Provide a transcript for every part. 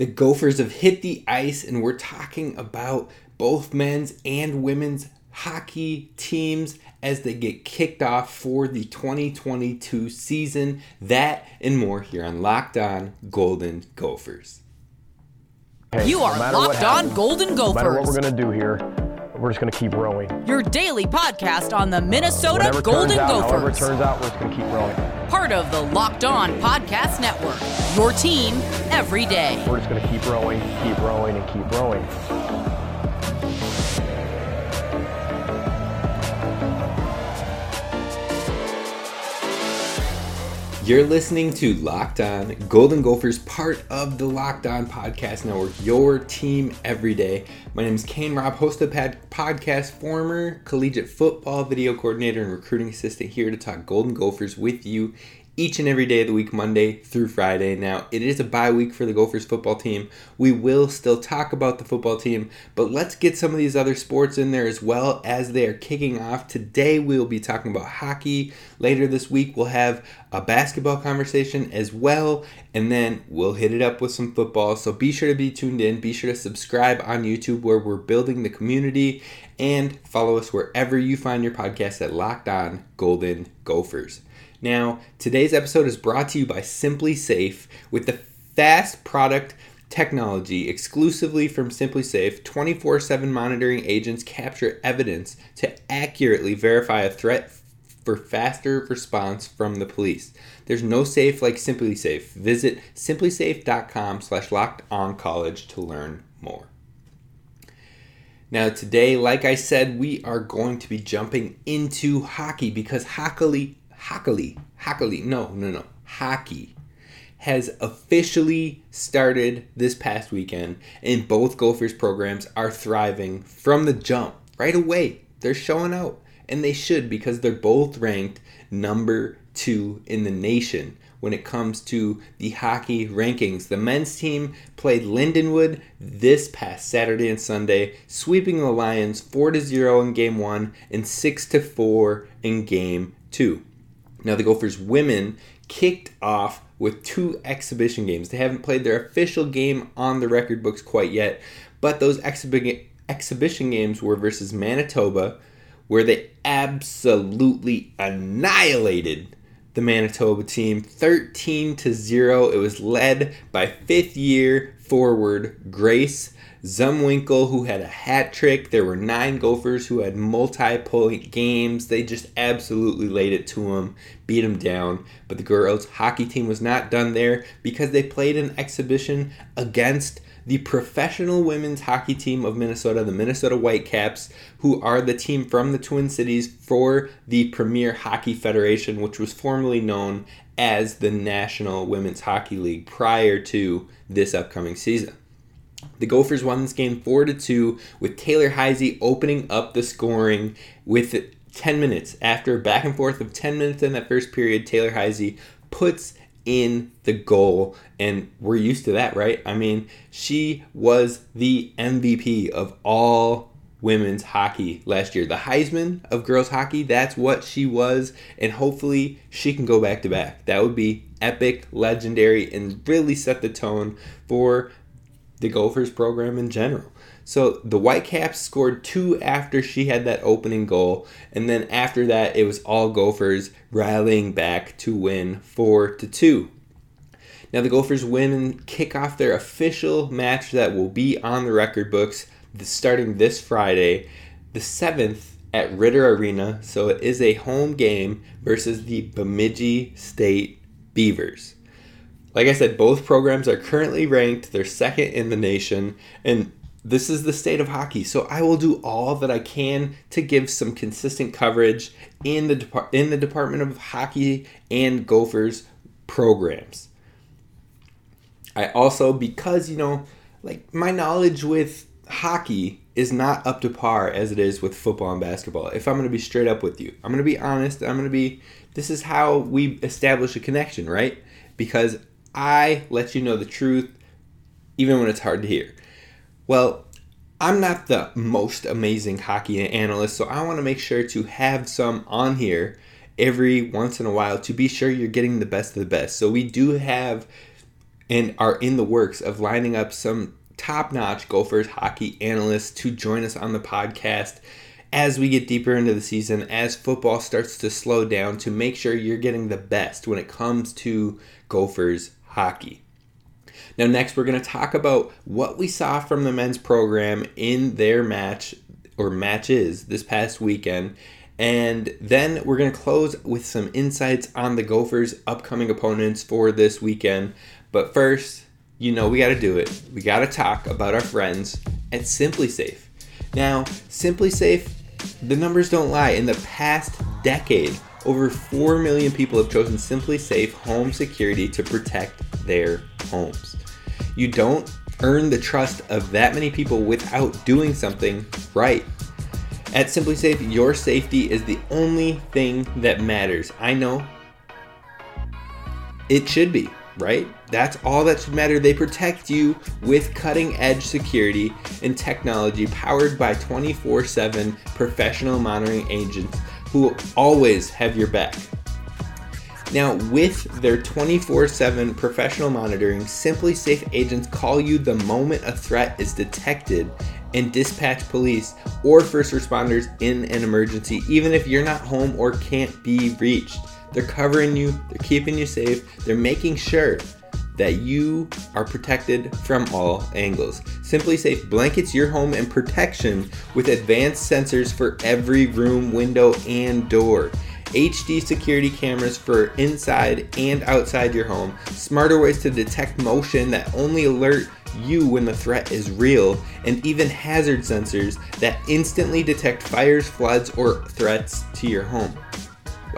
The Gophers have hit the ice, and we're talking about both men's and women's hockey teams as they get kicked off for the 2022 season. That and more here on Locked On Golden Gophers. Hey, You are no matter what Locked On happens, Golden No matter what we're going to do here, we're just going to keep rowing. Your daily podcast on the Minnesota Whatever Golden out, however it turns out, we're just going to keep rowing. Part of the Locked On Podcast Network. Your team every day. We're just going to keep rowing, keep rowing, and keep rowing. You're listening to Locked On Golden Gophers, part of the Locked On Podcast Network, your team every day. My name is Kane Robb, host of the podcast, former collegiate football video coordinator and recruiting assistant here to talk Golden Gophers with you each and every day of the week, Monday through Friday. Now, it is a bye week for the Gophers football team. We will still talk about the football team, but let's get some of these other sports in there as well as they are kicking off. Today, we will be talking about hockey. Later this week, we'll have a basketball conversation as well, and then we'll hit it up with some football. So be sure to be tuned in. Be sure to subscribe on YouTube where we're building the community and follow us wherever you find your podcast at Locked On Golden Gophers. Now, today's episode is brought to you by SimpliSafe with the Fast Protect technology exclusively from SimpliSafe. 24/7 monitoring agents capture evidence to accurately verify a threat for faster response from the police. There's no safe like SimpliSafe. Visit simplisafe.com slash locked on college to learn more. Now, today, like I said, we are going to be jumping into hockey because hockey, hockey, hockey, no, no, no, hockey has officially started this past weekend, and both Gophers programs are thriving from the jump right away. They're showing out, and they should because they're both ranked number two in the nation when it comes to the hockey rankings. The men's team played Lindenwood this past Saturday and Sunday, sweeping the Lions 4 to 0 in game 1 and 6 to 4 in game 2. Now the Gophers women kicked off with two exhibition games. They haven't played their official game on the record books quite yet, but those exhibi- exhibition games were versus Manitoba, where they absolutely annihilated the Manitoba team 13 to 0. It was led by fifth year forward Grace Zumwinkle, who had a hat trick. There were nine Gophers who had multi point games. They just absolutely laid it to them, beat them down. But the girls' hockey team was not done there because they played an exhibition against the professional women's hockey team of Minnesota, the Minnesota Whitecaps, who are the team from the Twin Cities for the Premier Hockey Federation, which was formerly known as the National Women's Hockey League prior to this upcoming season. The Gophers won this game 4 to 2 with Taylor Heise opening up the scoring with 10 minutes. After a back and forth of 10 minutes in that first period, Taylor Heise puts in the goal and we're used to that, right? I mean, she was the MVP of all women's hockey last year. The Heisman of girls hockey, that's what she was and hopefully she can go back to back. That would be epic, legendary and really set the tone for the Gophers program in general. So the Whitecaps scored two after she had that opening goal, and then after that it was all Gophers rallying back to win four to two. Now the Gophers win and kick off their official match that will be on the record books starting this Friday, the seventh at Ridder Arena. So it is a home game versus the Bemidji State Beavers. Like I said, both programs are currently ranked. They're second in the nation. And this is the state of hockey. So I will do all that I can to give some consistent coverage in the in the Department of Hockey and Gophers programs. I also because you know, like my knowledge with hockey is not up to par as it is with football and basketball. If I'm going to be straight up with you, I'm going to be honest. I'm going to be this is how we establish a connection, right? Because I let you know the truth even when it's hard to hear. Well, I'm not the most amazing hockey analyst, so I want to make sure to have some on here every once in a while to be sure you're getting the best of the best. So we do have and are in the works of lining up some top notch Gophers hockey analysts to join us on the podcast as we get deeper into the season, as football starts to slow down, to make sure you're getting the best when it comes to Gophers hockey. Now, next, we're going to talk about what we saw from the men's program in their match or matches this past weekend. And then we're going to close with some insights on the Gophers' upcoming opponents for this weekend. But first, you know we got to do it. We got to talk about our friends at SimpliSafe. Now, SimpliSafe, the numbers don't lie. In the past decade, over 4 million people have chosen SimpliSafe home security to protect their homes. You don't earn the trust of that many people without doing something right. At SimpliSafe, your safety is the only thing that matters. I know it should be, right? That's all that should matter. They protect you with cutting edge security and technology powered by 24 7 professional monitoring agents who always have your back. Now, with their 24 7 professional monitoring, SimpliSafe agents call you the moment a threat is detected and dispatch police or first responders in an emergency, even if you're not home or can't be reached. They're covering you, they're keeping you safe, they're making sure that you are protected from all angles. SimpliSafe blankets your home in protection with advanced sensors for every room, window, and door. HD security cameras for inside and outside your home, smarter ways to detect motion that only alert you when the threat is real, and even hazard sensors that instantly detect fires, floods, or threats to your home.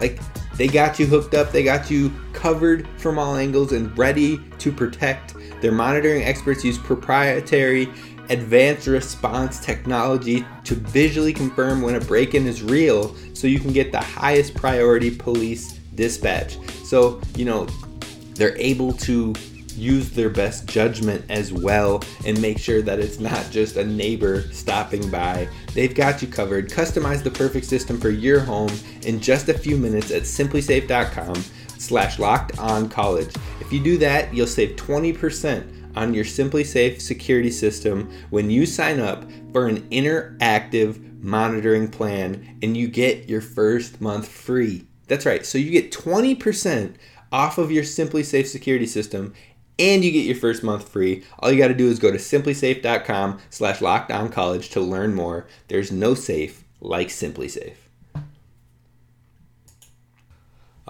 Like, they got you hooked up, they got you covered from all angles and ready to protect. Their monitoring experts use proprietary advanced response technology to visually confirm when a break in is real so you can get the highest priority police dispatch. So, you know, they're able to use their best judgment as well and make sure that it's not just a neighbor stopping by. They've got you covered. Customize the perfect system for your home in just a few minutes at simplisafe.com slash locked on college. If you do that, you'll save 20% on your SimpliSafe security system when you sign up for an interactive monitoring plan and you get your first month free. That's right. So you get 20% off of your SimpliSafe security system and you get your first month free. All you got to do is go to simplisafe.com slash lockedoncollege to learn more. There's no safe like SimpliSafe.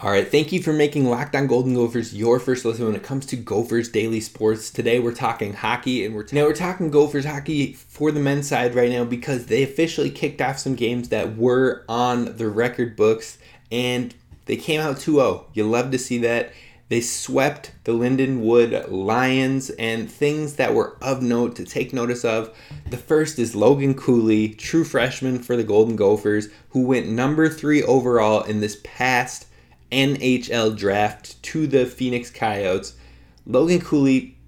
All right, thank you for making Locked On Golden Gophers your first listen when it comes to Gophers daily sports. Today we're talking hockey, and we're t- now we're talking Gophers hockey for the men's side right now because they officially kicked off some games that were on the record books, and they came out 2-0. You love to see that. They swept the Lindenwood Lions and things that were of note to take notice of. The first is Logan Cooley, true freshman for the Golden Gophers, who went number three overall in this past NHL draft to the Phoenix Coyotes. Logan Cooley,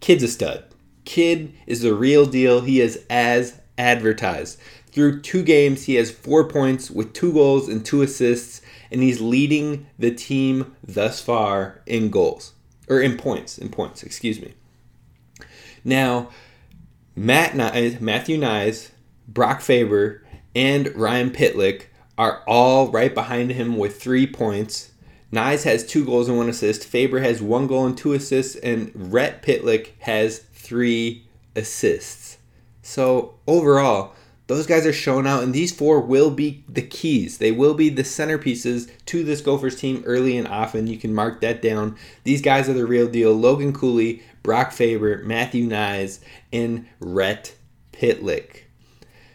kid's a stud. Kid is the real deal. He is as advertised. Through two games, he has four points with two goals and two assists and he's leading the team thus far in goals or in points. In points, excuse me. Now, Matt Knies, Matthew Knies, Brock Faber, and Ryan Pitlick are all right behind him with three points. Knies has two goals and one assist. Faber has one goal and two assists, and Rhett Pitlick has three assists. So overall, those guys are shown out, and these four will be the keys. They will be the centerpieces to this Gophers team early and often. You can mark that down. These guys are the real deal. Logan Cooley, Brock Faber, Matthew Knies, and Rhett Pitlick.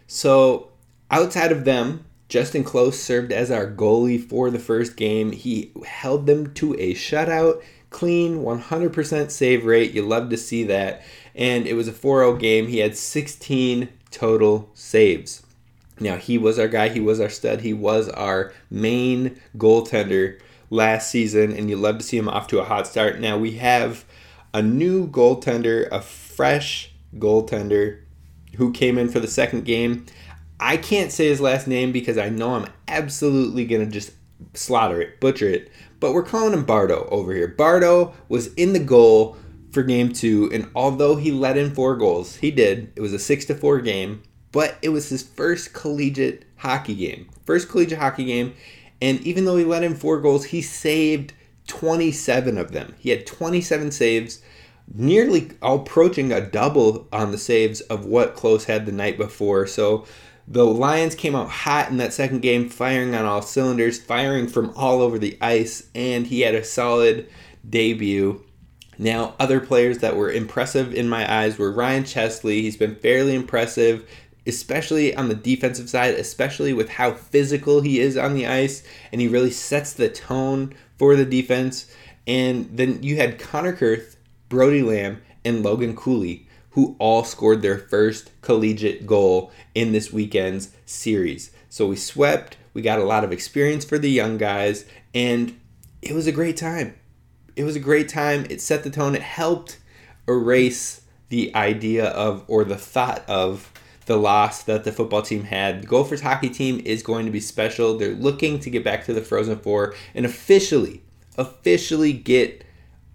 So, outside of them, Justen Close served as our goalie for the first game. He held them to a shutout, clean, 100% save rate. You love to see that. And it was a 4 0 game. He had 16 total saves. Now, he was our guy, he was our stud, he was our main goaltender last season, and you love to see him off to a hot start. Now, we have a new goaltender, a fresh goaltender who came in for the second game. I can't say his last name because I know I'm absolutely going to just slaughter it, butcher it, but we're calling him Bardo over here. Bardo was in the goal for game two, and although he let in four goals, he did. It was a six to four game, but it was his first collegiate hockey game. First collegiate hockey game, and even though he let in four goals, he saved 27 of them. He had 27 saves, nearly approaching a double on the saves of what Close had the night before. So the Lions came out hot in that second game, firing on all cylinders, firing from all over the ice, and he had a solid debut. Now, other players that were impressive in my eyes were Ryan Chesley. He's been fairly impressive, especially on the defensive side, especially with how physical he is on the ice, and he really sets the tone for the defense. And then you had Connor Kurth, Brody Lamb, and Logan Cooley, who all scored their first collegiate goal in this weekend's series. So we swept, we got a lot of experience for the young guys, and it was a great time. It was a great time. It set the tone. It helped erase the idea of or the thought of the loss that the football team had. The Gophers hockey team is going to be special. They're looking to get back to the Frozen Four and officially, officially get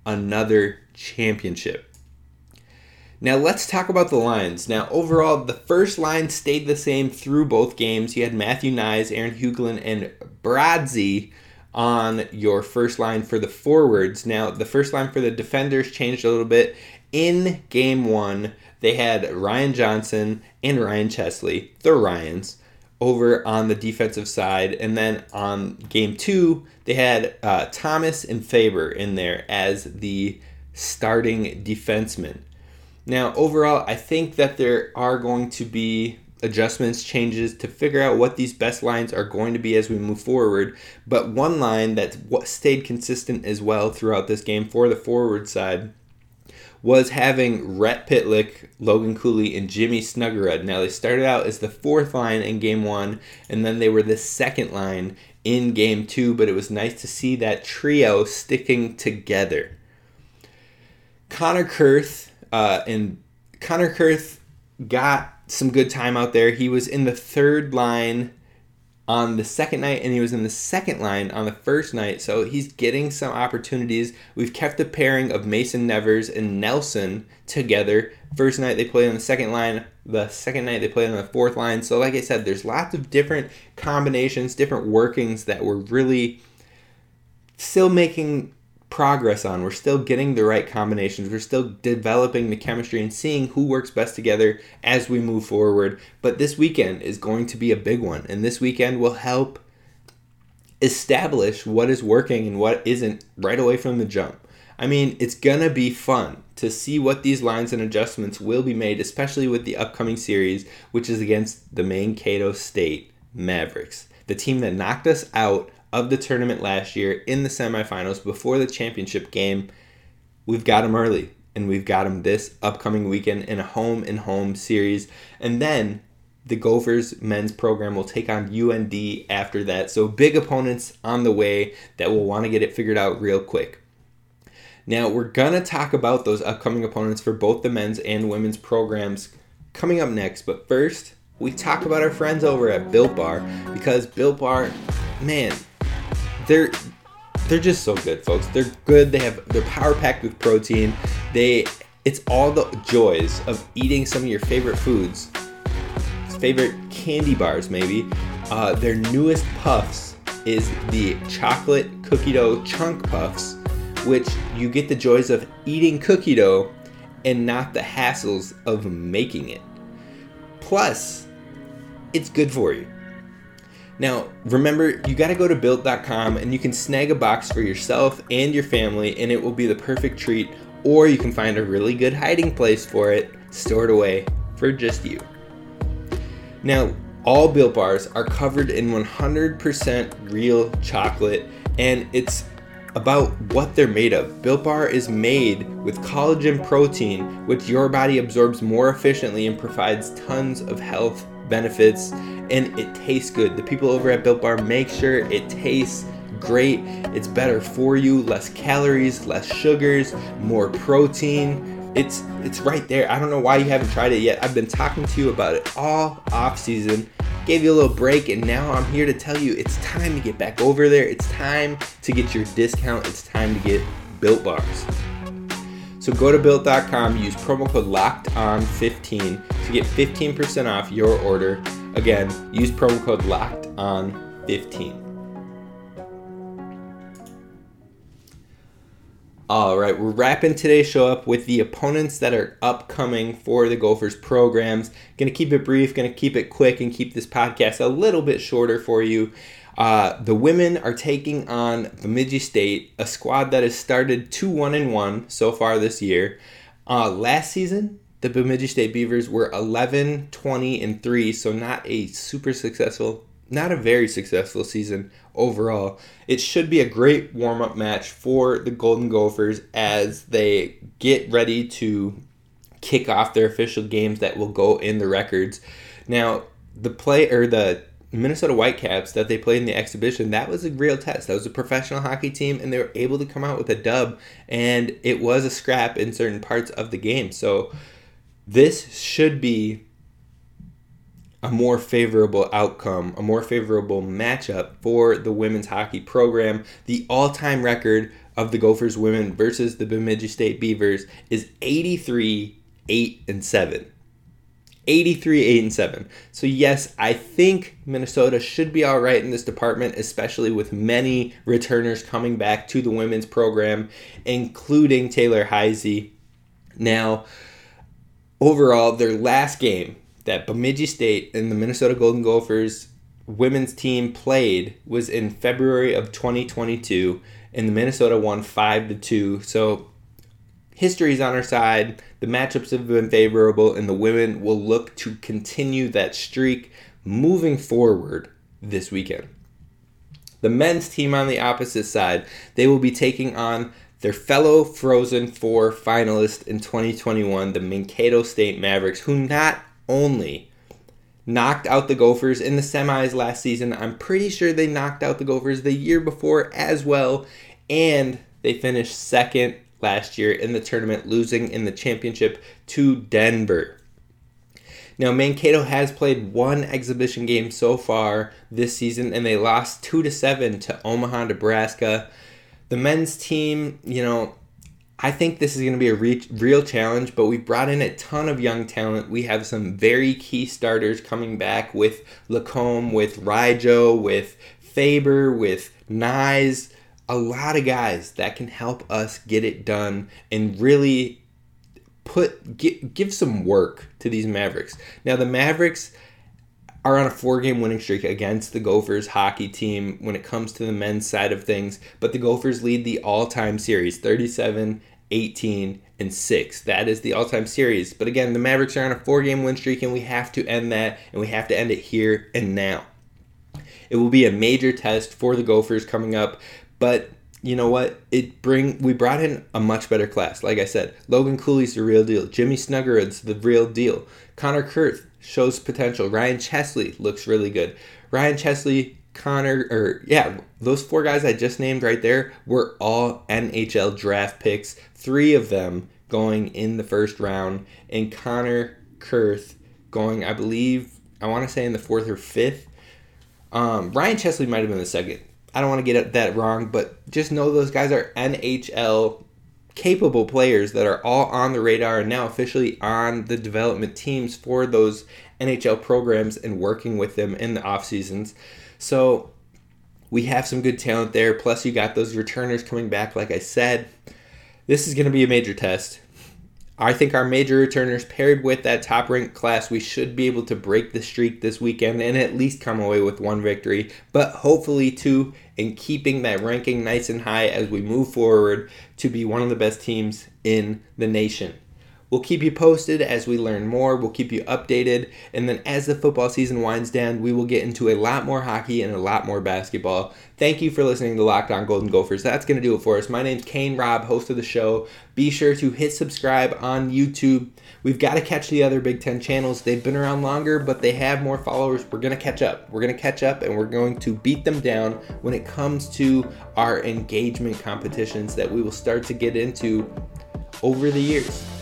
another championship. Now let's talk about the lines. Now overall, the first line stayed the same through both games. You had Matthew Knies, Aaron Huglen, and Bradzi on your first line for the forwards. Now the first line for the defenders changed a little bit. In game one, they had Ryan Johnson and Ryan Chesley, the Ryans, over on the defensive side. And then on game two, they had uh, Thomas and Faber in there as the starting defensemen. Now, overall, I think that there are going to be adjustments, changes to figure out what these best lines are going to be as we move forward. But one line that stayed consistent as well throughout this game for the forward side was having Rhett Pitlick, Logan Cooley, and Jimmy Snuggerud. Now, they started out as the fourth line in game one, and then they were the second line in game two, but it was nice to see that trio sticking together. Connor Kurth uh, and Connor Kurth got some good time out there. He was in the third line on the second night and he was in the second line on the first night. So he's getting some opportunities. We've kept the pairing of Mason Nevers and Nelson together. First night they played on the second line, the second night they played on the fourth line. So like I said, there's lots of different combinations, different workings that were really still making progress on. We're still getting the right combinations. We're still developing the chemistry and seeing who works best together as we move forward. But this weekend is going to be a big one, and this weekend will help establish what is working and what isn't right away from the jump. I mean, it's gonna be fun to see what these lines and adjustments will be made, especially with the upcoming series, which is against the Mankato State Mavericks, the team that knocked us out of the tournament last year in the semifinals before the championship game. We've got them early, and we've got them this upcoming weekend in a home and home series. And then the Gophers men's program will take on UND after that. So big opponents on the way that will want to get it figured out real quick. Now, we're going to talk about those upcoming opponents for both the men's and women's programs coming up next. But first, we talk about our friends over at Built Bar because Built Bar, man, they're they're just so good, folks. They're good. They have they're power packed with protein. They it's all the joys of eating some of your favorite foods, favorite candy bars, maybe. Uh, their newest puffs is the chocolate cookie dough chunk puffs, which you get the joys of eating cookie dough and not the hassles of making it. Plus, it's good for you. Now, remember, you got to go to built.com and you can snag a box for yourself and your family, and it will be the perfect treat. Or you can find a really good hiding place for it, stored away for just you. Now, all Built Bars are covered in 100% real chocolate, and it's about what they're made of. Built Bar is made with collagen protein, which your body absorbs more efficiently and provides tons of health benefits and it tastes good. The people over at Built Bar make sure it tastes great. It's better for you, less calories, less sugars, more protein. It's it's right there. I don't know why you haven't tried it yet. I've been talking to you about it all off season. Gave you a little break and now I'm here to tell you it's time to get back over there. It's time to get your discount. It's time to get Built Bars. So go to built.com, use promo code locked on 15 to get 15% off your order. Again, use promo code locked on 15. All right, we're wrapping today's show up with the opponents that are upcoming for the Gophers programs. Going to keep it brief, going to keep it quick, and keep this podcast a little bit shorter for you. Uh, the women are taking on Bemidji State, a squad that has started 2 1 and 1 so far this year. Uh, last season, the Bemidji State Beavers were 11 20 and 3, so not a super successful, not a very successful season overall. It should be a great warm up match for the Golden Gophers as they get ready to kick off their official games that will go in the records. Now, the play or the Minnesota Whitecaps that they played in the exhibition, that was a real test. That was a professional hockey team, and they were able to come out with a dub, and it was a scrap in certain parts of the game. So, this should be a more favorable outcome, a more favorable matchup for the women's hockey program. The all time record of the Gophers women versus the Bemidji State Beavers is 83 8 and 7. 83 8 and 7. So yes, I think Minnesota should be all right in this department, especially with many returners coming back to the women's program, including Taylor Heise. Now, overall, their last game that Bemidji State and the Minnesota Golden Gophers women's team played was in February of 2022 and the Minnesota won 5 to 2. So history's on our side. The matchups have been favorable and the women will look to continue that streak moving forward this weekend. The men's team on the opposite side, they will be taking on their fellow Frozen Four finalist in 2021, the Mankato State Mavericks, who not only knocked out the Gophers in the semis last season, I'm pretty sure they knocked out the Gophers the year before as well, and they finished second last year in the tournament, losing in the championship to Denver. Now, Mankato has played one exhibition game so far this season, and they lost 2 to 7 to Omaha, Nebraska. The men's team, you know, I think this is going to be a re- real challenge, but we've brought in a ton of young talent. We have some very key starters coming back with Lacombe, with Rijo, with Faber, with Knies. A lot of guys that can help us get it done and really put give, give some work to these Mavericks. Now the Mavericks are on a four game winning streak against the Gophers hockey team when it comes to the men's side of things, but the Gophers lead the all time series 37, 18, and 6. That is the all time series. But again, the Mavericks are on a four game win streak, and we have to end that, and we have to end it here and now. It will be a major test for the Gophers coming up, but you know what? It bring we brought in a much better class. Like I said, Logan Cooley's the real deal. Jimmy Snuggerud's the real deal. Connor Kurth shows potential. Ryan Chesley looks really good. Ryan Chesley, Connor, or yeah, those four guys I just named right there were all NHL draft picks. Three of them going in the first round, and Connor Kurth going, I believe, I want to say in the fourth or fifth. Um, Ryan Chesley might have been the second. I don't want to get that wrong, but just know those guys are NHL capable players that are all on the radar and now officially on the development teams for those NHL programs and working with them in the off seasons. So we have some good talent there. Plus, you got those returners coming back, like I said. This is going to be a major test. I think our major returners paired with that top ranked class, we should be able to break the streak this weekend and at least come away with one victory, but hopefully two, and keeping that ranking nice and high as we move forward to be one of the best teams in the nation. We'll keep you posted as we learn more. We'll keep you updated. And then as the football season winds down, we will get into a lot more hockey and a lot more basketball. Thank you for listening to Locked On Golden Gophers. That's going to do it for us. My name's Kane Robb, host of the show. Be sure to hit subscribe on YouTube. We've got to catch the other Big Ten channels. They've been around longer, but they have more followers. We're going to catch up. We're going to catch up and we're going to beat them down when it comes to our engagement competitions that we will start to get into over the years.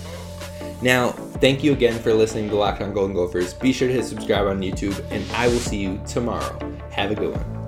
Now, thank you again for listening to Locked On Golden Gophers. Be sure to hit subscribe on YouTube, and I will see you tomorrow. Have a good one.